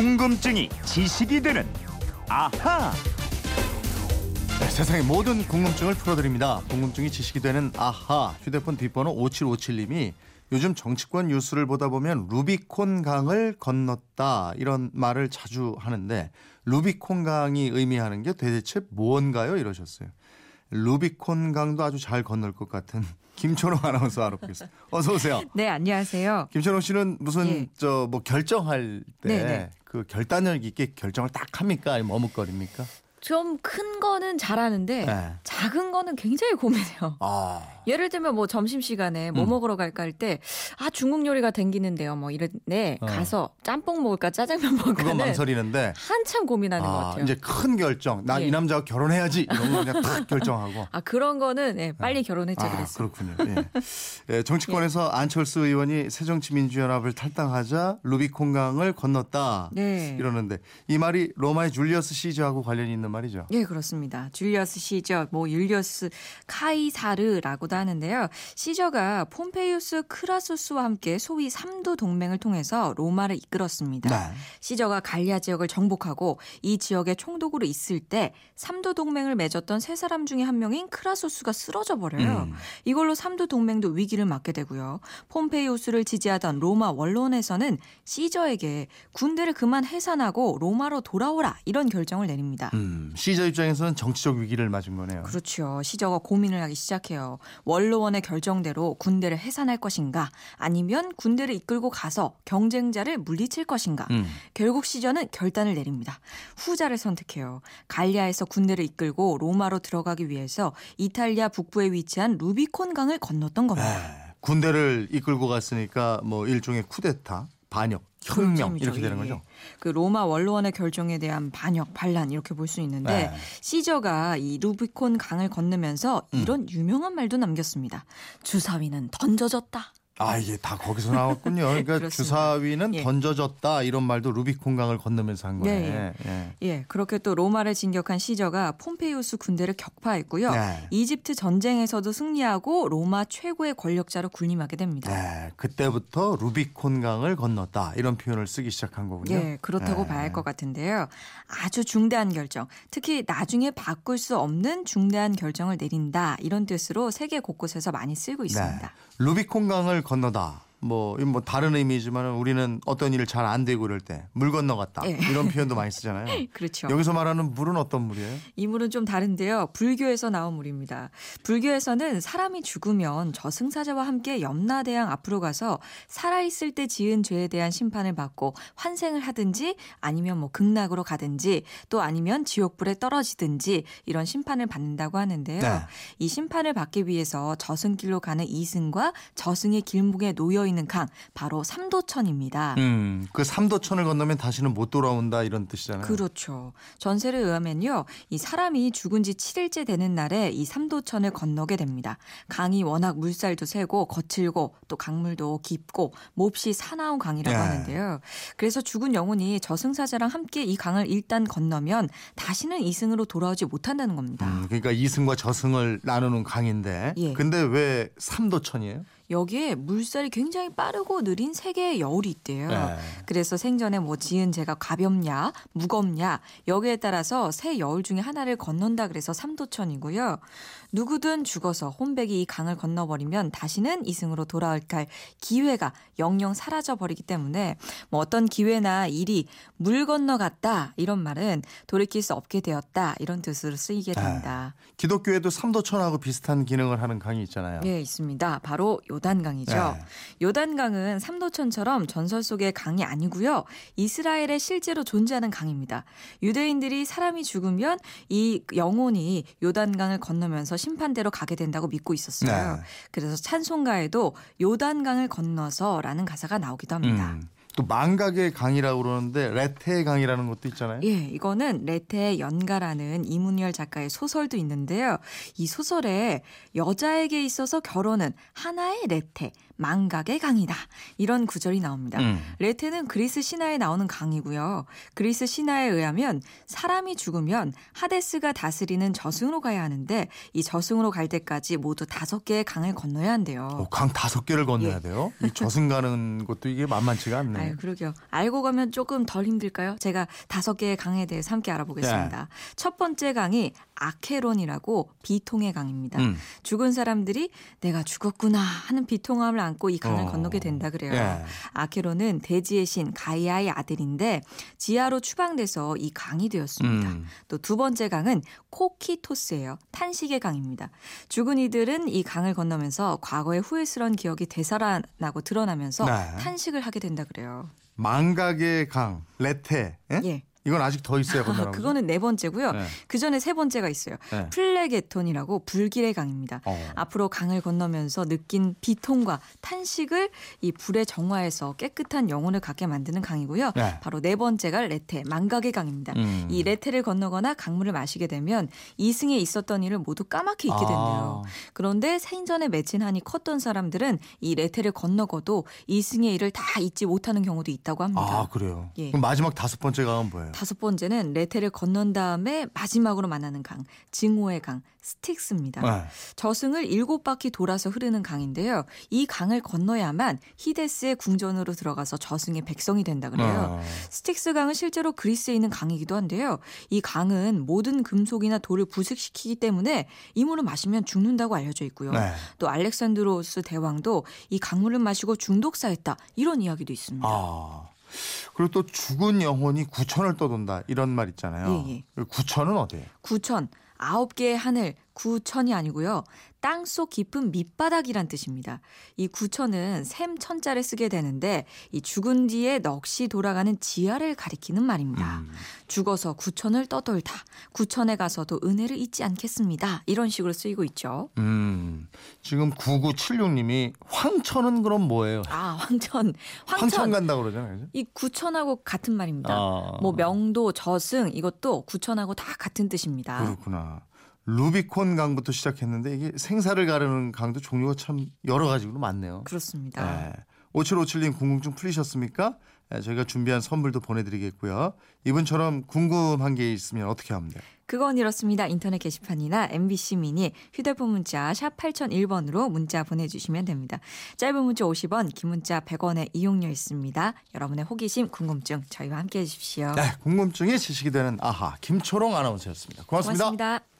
궁금증이 지식이 되는 아하. 네, 세상의 모든 궁금증을 풀어드립니다. 궁금증이 지식이 되는 아하 휴대폰 뒷번호 5757님이 요즘 정치권 뉴스를 보다 보면 루비콘 강을 건넜다 이런 말을 자주 하는데 루비콘 강이 의미하는 게 도대체 무언가요? 이러셨어요. 루비콘 강도 아주 잘 건널 것 같은 김초롱 아나운서 알아보겠습니다. 어서 오세요. 네, 안녕하세요. 김초롱 씨는 무슨 예. 저뭐 결정할 네네. 때그 결단력 있게 결정을 딱 합니까? 아니면 머뭇거립니까? 좀 큰 거는 잘하는데 네. 작은 거는 굉장히 고민해요. 아. 예를 들면 뭐 점심 시간에 뭐 음. 먹으러 갈까 할 때 아 중국 요리가 땡기는데요. 뭐 이랬네. 어. 가서 짬뽕 먹을까 짜장면 그건 먹을까는 망설이는데 한참 고민하는 것 아, 같아요. 이제 큰 결정. 나이 예. 남자와 결혼해야지. 이런 거 그냥 탁 결정하고. 아 그런 거는 예, 빨리 결혼했지 아, 그랬어요. 그렇군요. 예. 예, 정치권에서 안철수 의원이 새정치민주연합을 탈당하자 루비콘강을 건넜다. 네. 이러는데 이 말이 로마의 줄리어스 시저하고 관련이 있는 말이죠. 예, 그렇습니다. 줄리어스 시저, 뭐 율리어스 카이사르라고도 하는데요. 시저가 폼페이우스 크라수스와 함께 소위 삼두 동맹을 통해서 로마를 이끌었습니다. 네. 시저가 갈리아 지역을 정복하고 이 지역에 총독으로 있을 때 삼두 동맹을 맺었던 세 사람 중에 한 명인 크라수스가 쓰러져 버려요. 음. 이걸로 삼도 동맹도 위기를 맞게 되고요. 폼페이우스를 지지하던 로마 원론에서는 시저에게 군대를 그만 해산하고 로마로 돌아오라 이런 결정을 내립니다. 음, 시저 입장에서는 정치적 위기를 맞은 거네요. 그렇죠. 시저가 고민을 하기 시작해요. 원로원의 결정대로 군대를 해산할 것인가 아니면 군대를 이끌고 가서 경쟁자를 물리칠 것인가. 음. 결국 시저는 결단을 내립니다. 후자를 선택해요. 갈리아에서 군대를 이끌고 로마로 들어가기 위해서 이탈리아 북부에 위치한 루비콘 강을 건넜던 겁니다. 네. 군대를 이끌고 갔으니까 뭐 일종의 쿠데타, 반역, 혁명 셈이죠. 이렇게 되는 예. 거죠. 그 로마 원로원의 결정에 대한 반역, 반란 이렇게 볼 수 있는데 네. 시저가 이 루비콘 강을 건너면서 음. 이런 유명한 말도 남겼습니다. 주사위는 던져졌다. 아 이게 다 거기서 나왔군요. 그러니까. 주사위는 예. 던져졌다 이런 말도 루비콘강을 건너면서 한 거네. 네, 예. 예, 그렇게 또 로마를 진격한 시저가 폼페이우스 군대를 격파했고요. 네. 이집트 전쟁에서도 승리하고 로마 최고의 권력자로 군림하게 됩니다. 네, 그때부터 루비콘강을 건넜다 이런 표현을 쓰기 시작한 거군요. 예, 그렇다고 네. 봐야 할 것 같은데요. 아주 중대한 결정, 특히 나중에 바꿀 수 없는 중대한 결정을 내린다 이런 뜻으로 세계 곳곳에서 많이 쓰고 있습니다. 네. 루비콘강을 건너다. 뭐, 뭐 다른 의미지만 우리는 어떤 일을 잘 안 되고 이럴 때 물 건너갔다 예. 이런 표현도 많이 쓰잖아요. 그렇죠. 여기서 말하는 물은 어떤 물이에요? 이 물은 좀 다른데요. 불교에서 나온 물입니다. 불교에서는 사람이 죽으면 저승사자와 함께 염라대왕 앞으로 가서 살아있을 때 지은 죄에 대한 심판을 받고 환생을 하든지 아니면 뭐 극락으로 가든지 또 아니면 지옥불에 떨어지든지 이런 심판을 받는다고 하는데요. 네. 이 심판을 받기 위해서 저승길로 가는 이승과 저승의 길목에 놓여 있는 강 바로 삼도천입니다. 음, 그 삼도천을 건너면 다시는 못 돌아온다 이런 뜻이잖아요. 그렇죠. 전세를 의하면요. 이 사람이 죽은 지 7일째 되는 날에 이 삼도천을 건너게 됩니다. 강이 워낙 물살도 세고 거칠고 또 강물도 깊고 몹시 사나운 강이라고 예. 하는데요. 그래서 죽은 영혼이 저승사자랑 함께 이 강을 일단 건너면 다시는 이승으로 돌아오지 못한다는 겁니다. 음, 그러니까 이승과 저승을 나누는 강인데. 예. 근데 왜 삼도천이에요? 여기에 물살이 굉장히 빠르고 느린 세 개의 여울이 있대요. 네. 그래서 생전에 뭐 지은 죄가 가볍냐, 무겁냐 여기에 따라서 세 여울 중에 하나를 건넌다 그래서 삼도천이고요. 누구든 죽어서 혼백이 이 강을 건너버리면 다시는 이승으로 돌아올 갈 기회가 영영 사라져 버리기 때문에 뭐 어떤 기회나 일이 물 건너갔다 이런 말은 돌이킬 수 없게 되었다 이런 뜻으로 쓰이게 됩니다. 기독교에도 삼도천하고 비슷한 기능을 하는 강이 있잖아요. 예, 있습니다. 바로 요 단강이죠. 네. 요단강은 삼도천처럼 전설 속의 강이 아니고요. 이스라엘에 실제로 존재하는 강입니다. 유대인들이 사람이 죽으면 이 영혼이 요단강을 건너면서 심판대로 가게 된다고 믿고 있었어요. 네. 그래서 찬송가에도 요단강을 건너서라는 가사가 나오기도 합니다. 음, 또 망각의 강이라고 그러는데 레테의 강이라는 것도 있잖아요. 예, 이거는 레테의 연가라는 이문열 작가의 소설도 있는데요. 이 소설에 여자에게 있어서 결혼은 하나의 레테, 망각의 강이다. 이런 구절이 나옵니다. 음. 레테는 그리스 신화에 나오는 강이고요. 그리스 신화에 의하면 사람이 죽으면 하데스가 다스리는 저승으로 가야 하는데 이 저승으로 갈 때까지 모두 다섯 개의 강을 건너야 한대요. 어, 강 다섯 개를 건너야 예. 돼요. 이 저승 가는 것도 이게 만만치가 않네. 아유, 그러게요. 알고 가면 조금 덜 힘들까요? 제가 다섯 개의 강에 대해서 함께 알아보겠습니다. 네. 첫 번째 강이 아케론이라고 비통의 강입니다. 음. 죽은 사람들이 내가 죽었구나 하는 비통함을 안고 이 강을 어. 건너게 된다 그래요. 예. 아케론은 대지의 신 가이아의 아들인데 지하로 추방돼서 이 강이 되었습니다. 음. 또두 번째 강은 코키토스예요. 탄식의 강입니다. 죽은 이들은 이 강을 건너면서 과거의 후회스러운 기억이 되살아나고 드러나면서 네. 탄식을 하게 된다 그래요. 망각의 강 레테. 예? 예. 이건 아직 더 있어야 아, 그거는 네 번째고요. 네. 그 전에 세 번째가 있어요. 네. 플레게톤이라고 불길의 강입니다. 어. 앞으로 강을 건너면서 느낀 비통과 탄식을 이 불의 정화에서 깨끗한 영혼을 갖게 만드는 강이고요. 네. 바로 네 번째가 레테, 망각의 강입니다. 음. 이 레테를 건너거나 강물을 마시게 되면 이승에 있었던 일을 모두 까맣게 잊게 된대요. 아. 그런데 생전에 맺힌 한이 컸던 사람들은 이 레테를 건너고도 이승의 일을 다 잊지 못하는 경우도 있다고 합니다. 아 그래요. 예. 그럼 마지막 다섯 번째 강은 뭐예요? 다섯 번째는 레테를 건넌 다음에 마지막으로 만나는 강, 증오의 강, 스틱스입니다. 네. 저승을 일곱 바퀴 돌아서 흐르는 강인데요. 이 강을 건너야만 하데스의 궁전으로 들어가서 저승의 백성이 된다 그래요. 어. 스틱스 강은 실제로 그리스에 있는 강이기도 한데요. 이 강은 모든 금속이나 돌을 부식시키기 때문에 이 물을 마시면 죽는다고 알려져 있고요. 네. 또 알렉산드로스 대왕도 이 강물을 마시고 중독사했다 이런 이야기도 있습니다. 아. 그리고 또 죽은 영혼이 구천을 떠돈다 이런 말 있잖아요. 예, 예. 그 구천은 어디예요? 구천 아홉 개의 하늘 구천이 아니고요. 땅속 깊은 밑바닥이란 뜻입니다. 이 구천은 샘 천자를 쓰게 되는데 이 죽은 뒤에 넋이 돌아가는 지하를 가리키는 말입니다. 음. 죽어서 구천을 떠돌다. 구천에 가서도 은혜를 잊지 않겠습니다. 이런 식으로 쓰이고 있죠. 음. 지금 9976님이 황천은 그럼 뭐예요? 아, 황천. 황천, 황천. 간다 그러잖아요. 그죠? 이 구천하고 같은 말입니다. 아. 뭐 명도, 저승 이것도 구천하고 다 같은 뜻입니다. 그렇구나. 루비콘 강부터 시작했는데 이게 생사를 가르는 강도 종류가 참 여러 가지로 많네요. 그렇습니다. 네. 5757님 궁금증 풀리셨습니까? 네, 저희가 준비한 선물도 보내드리겠고요. 이분처럼 궁금한 게 있으면 어떻게 하면 돼요? 그건 이렇습니다. 인터넷 게시판이나 MBC 미니 휴대폰 문자 샵 8001번으로 문자 보내주시면 됩니다. 짧은 문자 50원, 긴 문자 100원의 이용료 있습니다. 여러분의 호기심, 궁금증 저희와 함께 해 주십시오. 네, 궁금증이 지식이 되는 아하 김초롱 아나운서였습니다 고맙습니다. 고맙습니다.